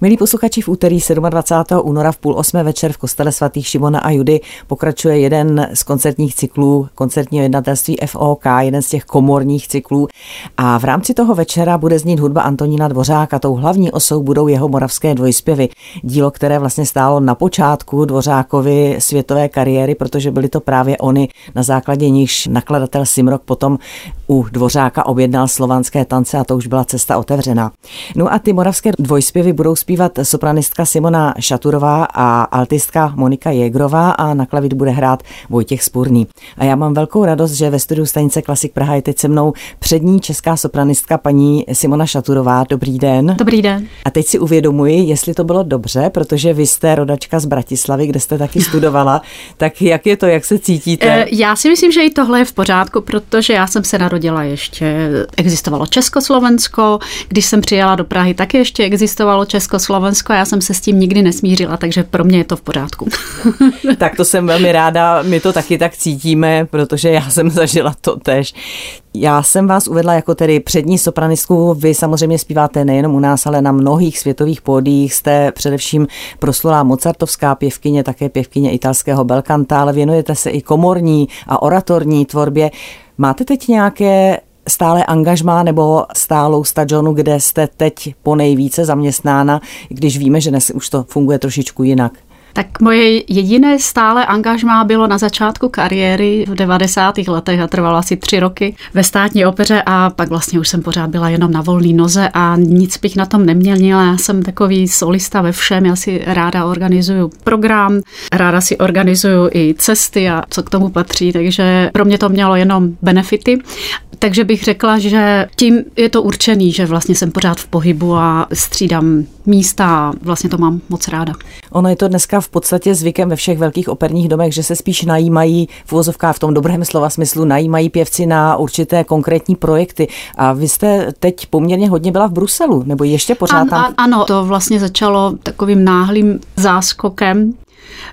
Milí posluchači, v úterý 27. února v půl osmé večer v kostele svatých Šimona a Judy pokračuje jeden z koncertních cyklů koncertního jednatelství FOK, jeden z těch komorních cyklů. A v rámci toho večera bude znít hudba Antonína Dvořáka. Tou hlavní osou budou jeho moravské dvojspěvy. Dílo, které vlastně stálo na počátku Dvořákovi světové kariéry, protože byly to právě oni, na základě nichž nakladatel Simrok potom u Dvořáka objednal slovanské tance a to už byla cesta otevřená. No a ty moravské dvojspěvy budou zpívat sopranistka Simona Šaturová a altistka Monika Jegrová a na klavit bude hrát Vojtěch Spurný. A já mám velkou radost, že ve studiu stanice Klasik Praha je teď se mnou přední česká sopranistka paní Simona Šaturová. Dobrý den. Dobrý den. A teď si uvědomuji, jestli to bylo dobře, protože vy jste rodačka z Bratislavy, kde jste taky studovala. tak jak je to, jak se cítíte? Eh, já si myslím, že i tohle je v pořádku, protože já jsem se narodila ještě, existovalo Československo, když jsem přijela do Prahy, tak ještě existovalo Československo a já jsem se s tím nikdy nesmířila, takže pro mě je to v pořádku. tak to jsem velmi ráda, my to taky tak cítíme, protože já jsem zažila to tež. Já jsem vás uvedla jako tedy přední sopranistku. Vy samozřejmě zpíváte nejenom u nás, ale na mnohých světových pódiích. Jste především proslulá mozartovská pěvkyně, také pěvkyně italského belkanta, ale věnujete se i komorní a oratorní tvorbě. Máte teď nějaké stále angažmá nebo stálou stadionu, kde jste teď po nejvíce zaměstnána, když víme, že dnes už to funguje trošičku jinak? Tak moje jediné stále angažmá bylo na začátku kariéry v 90. letech a trvalo asi tři roky ve státní opeře a pak vlastně už jsem pořád byla jenom na volné noze a nic bych na tom neměnila. Já jsem takový solista ve všem, já si ráda organizuju program, ráda si organizuju i cesty a co k tomu patří, takže pro mě to mělo jenom benefity. Takže bych řekla, že tím je to určený, že vlastně jsem pořád v pohybu a střídám místa a vlastně to mám moc ráda. Ono je to dneska v podstatě zvykem ve všech velkých operních domech, že se spíš najímají v vozovkách v tom dobrém slova smyslu, najímají pěvci na určité konkrétní projekty. A vy jste teď poměrně hodně byla v Bruselu, nebo ještě pořád an, tam? An, ano, to vlastně začalo takovým náhlým záskokem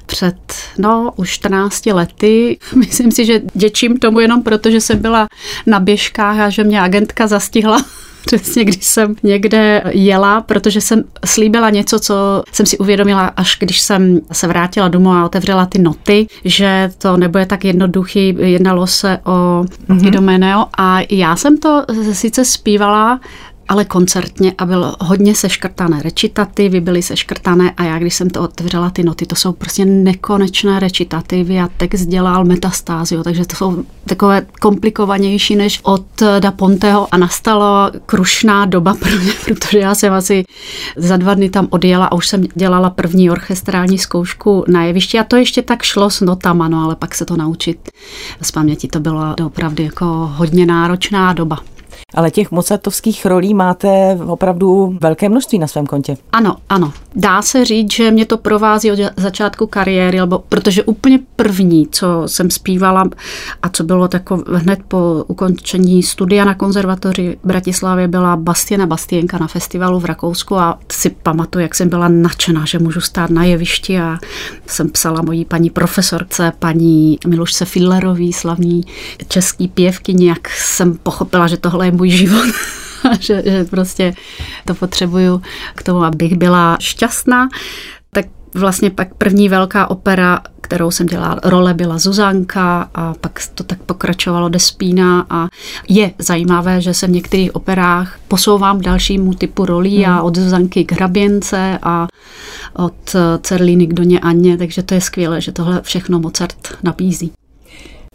před, no, už 14 lety. Myslím si, že děčím tomu jenom proto, že jsem byla na běžkách a že mě agentka zastihla přesně, když jsem někde jela, protože jsem slíbila něco, co jsem si uvědomila, až když jsem se vrátila domů a otevřela ty noty, že to nebude tak jednoduchý, jednalo se o mm-hmm. Idomeneo a já jsem to sice zpívala ale koncertně a bylo hodně seškrtané recitativy, byly seškrtané a já, když jsem to otevřela ty noty, to jsou prostě nekonečné recitativy a text dělal metastázio, takže to jsou takové komplikovanější než od Da Ponteho. A nastala krušná doba pro mě, protože já jsem asi za dva dny tam odjela a už jsem dělala první orchestrální zkoušku na jevišti. A to ještě tak šlo s notama, no ale pak se to naučit. Z paměti, to bylo opravdu jako hodně náročná doba. Ale těch mozartovských rolí máte opravdu velké množství na svém kontě. Ano, ano. Dá se říct, že mě to provází od začátku kariéry, lebo, protože úplně první, co jsem zpívala a co bylo tako hned po ukončení studia na konzervatoři v Bratislavě, byla Bastiena Bastienka na festivalu v Rakousku a si pamatuju, jak jsem byla nadšená, že můžu stát na jevišti a jsem psala mojí paní profesorce, paní Milušce Fillerový, slavní český pěvkyni, jak jsem pochopila, že tohle je můj život. že, že prostě to potřebuju k tomu, abych byla šťastná. Tak vlastně pak první velká opera, kterou jsem dělala, role byla Zuzanka a pak to tak pokračovalo Despína a je zajímavé, že se v některých operách posouvám k dalšímu typu rolí hmm. a od Zuzanky k Hraběnce a od Cerlíny k Doně Anně, takže to je skvělé, že tohle všechno Mozart nabízí.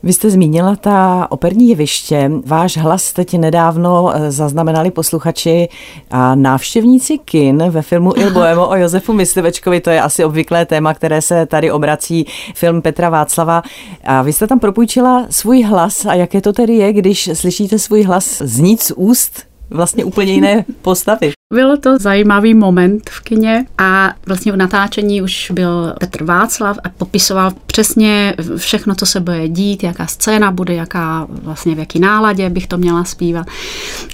Vy jste zmínila ta operní jeviště. Váš hlas teď nedávno eh, zaznamenali posluchači a návštěvníci kin ve filmu Il Boemo o Josefu Myslivečkovi. To je asi obvyklé téma, které se tady obrací film Petra Václava. A vy jste tam propůjčila svůj hlas a jaké to tedy je, když slyšíte svůj hlas znít z úst vlastně úplně jiné postavy. Byl to zajímavý moment v kině a vlastně v natáčení už byl Petr Václav a popisoval přesně všechno, co se bude dít, jaká scéna bude, jaká vlastně v jaký náladě bych to měla zpívat.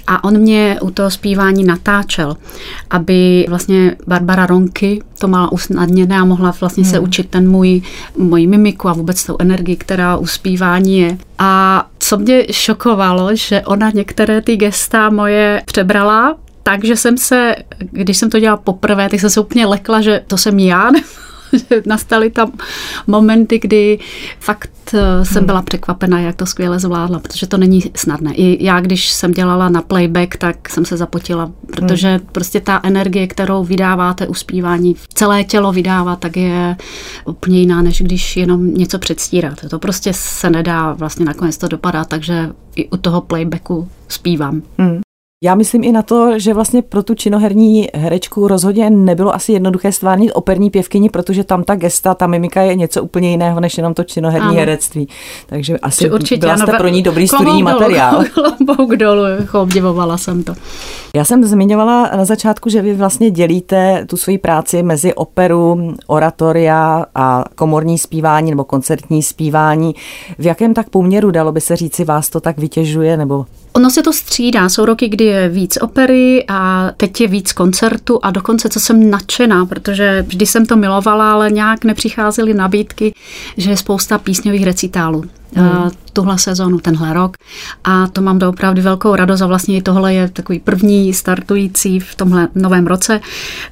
A on mě u toho zpívání natáčel, aby vlastně Barbara Ronky to mala usnadněné a mohla vlastně hmm. se učit ten můj, můj mimiku a vůbec tou energii, která u zpívání je. A co mě šokovalo, že ona některé ty gesta moje přebrala tak, že jsem se, když jsem to dělala poprvé, tak jsem se úplně lekla, že to jsem já, nastaly tam momenty, kdy fakt eh, jsem byla překvapena, jak to skvěle zvládla, protože to není snadné. I já, když jsem dělala na playback, tak jsem se zapotila, protože hmm. prostě ta energie, kterou vydáváte u zpívání, celé tělo vydává, tak je úplně jiná, než když jenom něco předstíráte. To prostě se nedá, vlastně nakonec to dopadá, takže i u toho playbacku zpívám. Hmm. Já myslím i na to, že vlastně pro tu činoherní herečku rozhodně nebylo asi jednoduché stvárnit operní pěvkyni, protože tam ta gesta, ta mimika je něco úplně jiného, než jenom to činoherní ano. herectví. Takže asi určitě, byla jste ano, pro ní dobrý studijní materiál. Klobouk dolů, jako obdivovala jsem to. Já jsem zmiňovala na začátku, že vy vlastně dělíte tu svoji práci mezi operu, oratoria a komorní zpívání nebo koncertní zpívání. V jakém tak poměru, dalo by se říci, vás to tak vytěžuje nebo Ono se to střídá. Jsou roky, kdy je víc opery a teď je víc koncertu a dokonce, co jsem nadšená, protože vždy jsem to milovala, ale nějak nepřicházely nabídky, že je spousta písňových recitálů. Hmm. tuhle sezonu, tenhle rok. A to mám opravdu velkou radost a vlastně i tohle je takový první startující v tomhle novém roce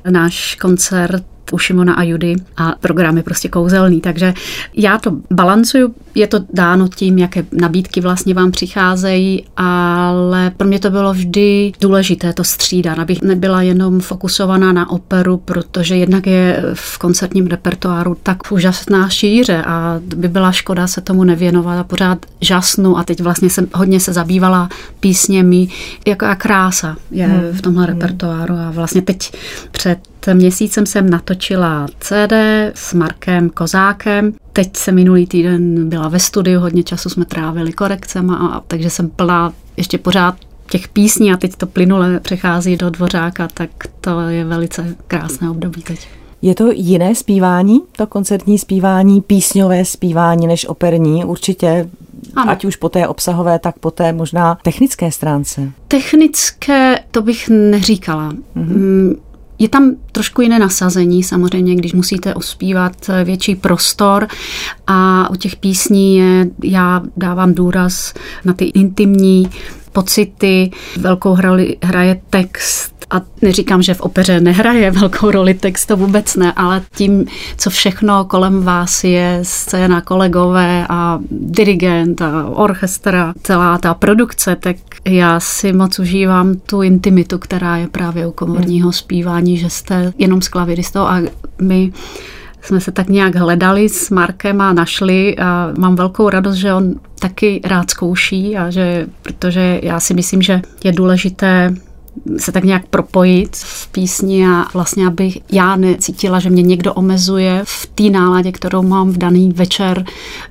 náš koncert u Šimona a Judy a program je prostě kouzelný, takže já to balancuju, je to dáno tím, jaké nabídky vlastně vám přicházejí, ale pro mě to bylo vždy důležité to střídat, abych nebyla jenom fokusovaná na operu, protože jednak je v koncertním repertoáru tak úžasná šíře a by byla škoda se tomu nevěnovat a pořád žasnu a teď vlastně jsem hodně se zabývala písněmi, jaká krása je hmm. v tomhle repertoáru a vlastně teď před měsícem jsem natočila CD s Markem Kozákem. Teď se minulý týden byla ve studiu, hodně času jsme trávili korekcema, a, takže jsem plná ještě pořád těch písní a teď to plynule přechází do dvořáka, tak to je velice krásné období teď. Je to jiné zpívání, to koncertní zpívání, písňové zpívání než operní? Určitě ano. Ať už po té obsahové, tak po té možná technické stránce. Technické to bych neříkala. Mm-hmm. Je tam trošku jiné nasazení, samozřejmě, když musíte ospívat větší prostor. A u těch písní je, já dávám důraz na ty intimní pocity, velkou roli hraje text, a neříkám, že v opeře nehraje velkou roli text, to vůbec ne, ale tím, co všechno kolem vás je, scéna, kolegové a dirigent a orchestra, celá ta produkce, tak já si moc užívám tu intimitu, která je právě u komorního zpívání, že jste jenom s klaviristou a my jsme se tak nějak hledali s Markem a našli a mám velkou radost, že on taky rád zkouší a že, protože já si myslím, že je důležité se tak nějak propojit v písni a vlastně, abych já necítila, že mě někdo omezuje v té náladě, kterou mám v daný večer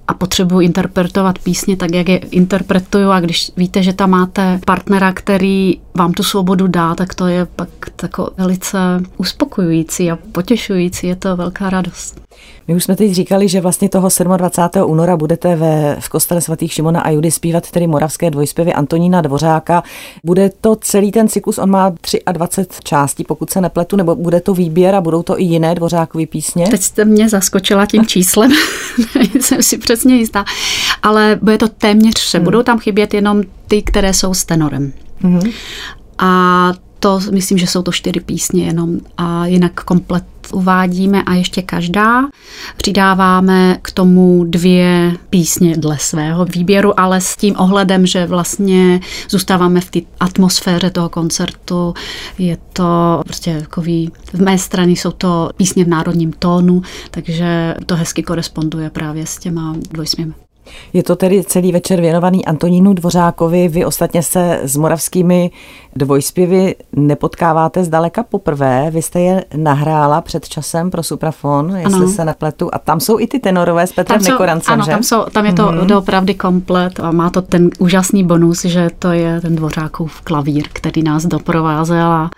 a potřebuji interpretovat písně tak, jak je interpretuju a když víte, že tam máte partnera, který vám tu svobodu dá, tak to je pak tako velice uspokojující a potěšující, je to velká radost. My už jsme teď říkali, že vlastně toho 27. února budete ve, v kostele svatých Šimona a Judy zpívat tedy moravské dvojspěvy Antonína Dvořáka. Bude to celý ten cyklus, on má 23 částí, pokud se nepletu, nebo bude to výběr a budou to i jiné Dvořákové písně? Teď jste mě zaskočila tím číslem, jsem si přesně jistá, ale bude to téměř vše. Hmm. Budou tam chybět jenom ty, které jsou s tenorem. Hmm. A to myslím, že jsou to čtyři písně jenom a jinak komplet uvádíme a ještě každá. Přidáváme k tomu dvě písně dle svého výběru, ale s tím ohledem, že vlastně zůstáváme v té atmosféře toho koncertu. Je to prostě takový, v mé strany jsou to písně v národním tónu, takže to hezky koresponduje právě s těma dvojsměmi. Je to tedy celý večer věnovaný Antonínu Dvořákovi. Vy ostatně se s moravskými dvojspěvy nepotkáváte zdaleka poprvé. Vy jste je nahrála před časem pro Suprafon, jestli ano. se nepletu. A tam jsou i ty tenorové s Petrem tam jsou, Nekorancem, ano, že? Tam, jsou, tam je to mm-hmm. doopravdy komplet a má to ten úžasný bonus, že to je ten Dvořákův klavír, který nás doprovázel a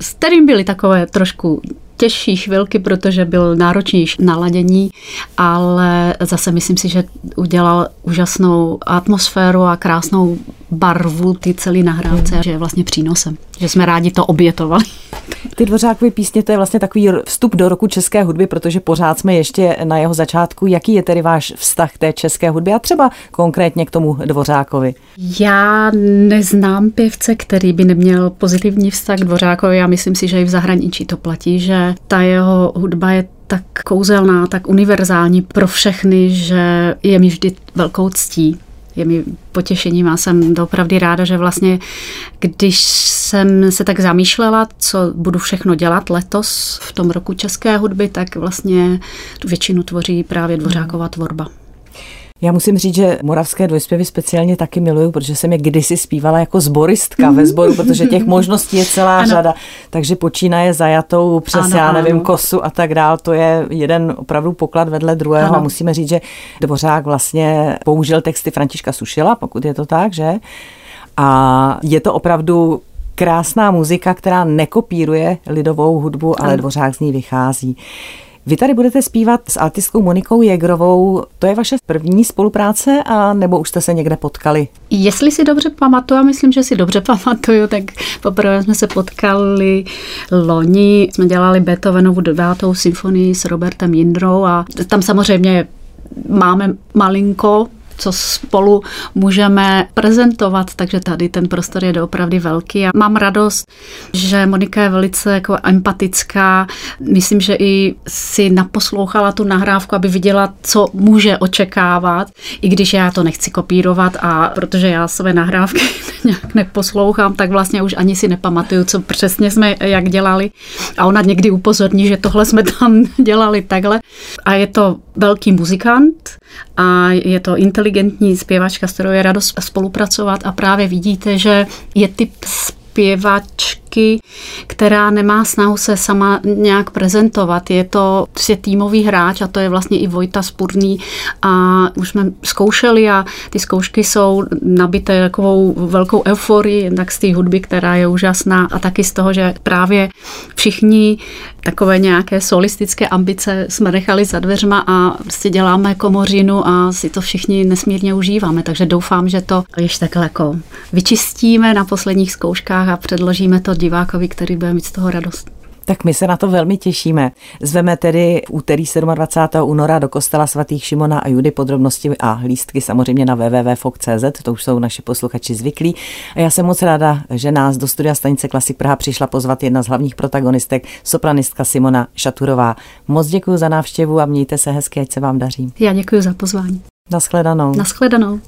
s kterým byly takové trošku těžší chvilky, protože byl náročnější naladění, ale zase myslím si, že udělal úžasnou atmosféru a krásnou barvu ty celý nahrávce, že je vlastně přínosem, že jsme rádi to obětovali. Ty Dvořákové písně, to je vlastně takový vstup do roku české hudby, protože pořád jsme ještě na jeho začátku. Jaký je tedy váš vztah k té české hudbě a třeba konkrétně k tomu Dvořákovi? Já neznám pěvce, který by neměl pozitivní vztah k Dvořákovi. Já myslím si, že i v zahraničí to platí, že ta jeho hudba je tak kouzelná, tak univerzální pro všechny, že je mi vždy velkou ctí je mi potěšením a jsem opravdu ráda, že vlastně, když jsem se tak zamýšlela, co budu všechno dělat letos v tom roku české hudby, tak vlastně tu většinu tvoří právě Dvořáková tvorba. Já musím říct, že moravské dvojspěvy speciálně taky miluju, protože jsem je kdysi zpívala jako zboristka ve sboru, protože těch možností je celá ano. řada. Takže počínaje zajatou přes, ano, já nevím, ano. kosu a tak dál, to je jeden opravdu poklad vedle druhého ano. a musíme říct, že Dvořák vlastně použil texty Františka Sušila, pokud je to tak, že? A je to opravdu krásná muzika, která nekopíruje lidovou hudbu, ale ano. Dvořák z ní vychází. Vy tady budete zpívat s artistkou Monikou Jegrovou. To je vaše první spolupráce, a nebo už jste se někde potkali? Jestli si dobře pamatuju, a myslím, že si dobře pamatuju, tak poprvé jsme se potkali loni. Jsme dělali Beethovenovu devátou symfonii s Robertem Jindrou a tam samozřejmě máme malinko co spolu můžeme prezentovat, takže tady ten prostor je doopravdy velký a mám radost, že Monika je velice jako empatická. Myslím, že i si naposlouchala tu nahrávku, aby viděla, co může očekávat, i když já to nechci kopírovat a protože já své nahrávky nějak neposlouchám, tak vlastně už ani si nepamatuju, co přesně jsme jak dělali. A ona někdy upozorní, že tohle jsme tam dělali takhle. A je to velký muzikant a je to inteligentní zpěvačka, s kterou je radost spolupracovat. A právě vidíte, že je typ zpěvačky, která nemá snahu se sama nějak prezentovat. Je to prostě týmový hráč a to je vlastně i Vojta Spurný a už jsme zkoušeli a ty zkoušky jsou nabité takovou velkou euforii, tak z té hudby, která je úžasná a taky z toho, že právě všichni takové nějaké solistické ambice jsme nechali za dveřma a prostě děláme komořinu a si to všichni nesmírně užíváme, takže doufám, že to ještě takhle jako vyčistíme na posledních zkouškách a předložíme to divákovi, který bude mít z toho radost. Tak my se na to velmi těšíme. Zveme tedy v úterý 27. února do kostela svatých Šimona a Judy podrobnosti a lístky samozřejmě na www.fok.cz, to už jsou naši posluchači zvyklí. A já jsem moc ráda, že nás do studia stanice Klasik Praha přišla pozvat jedna z hlavních protagonistek, sopranistka Simona Šaturová. Moc děkuji za návštěvu a mějte se hezky, ať se vám daří. Já děkuji za pozvání. Naschledanou. Naschledanou.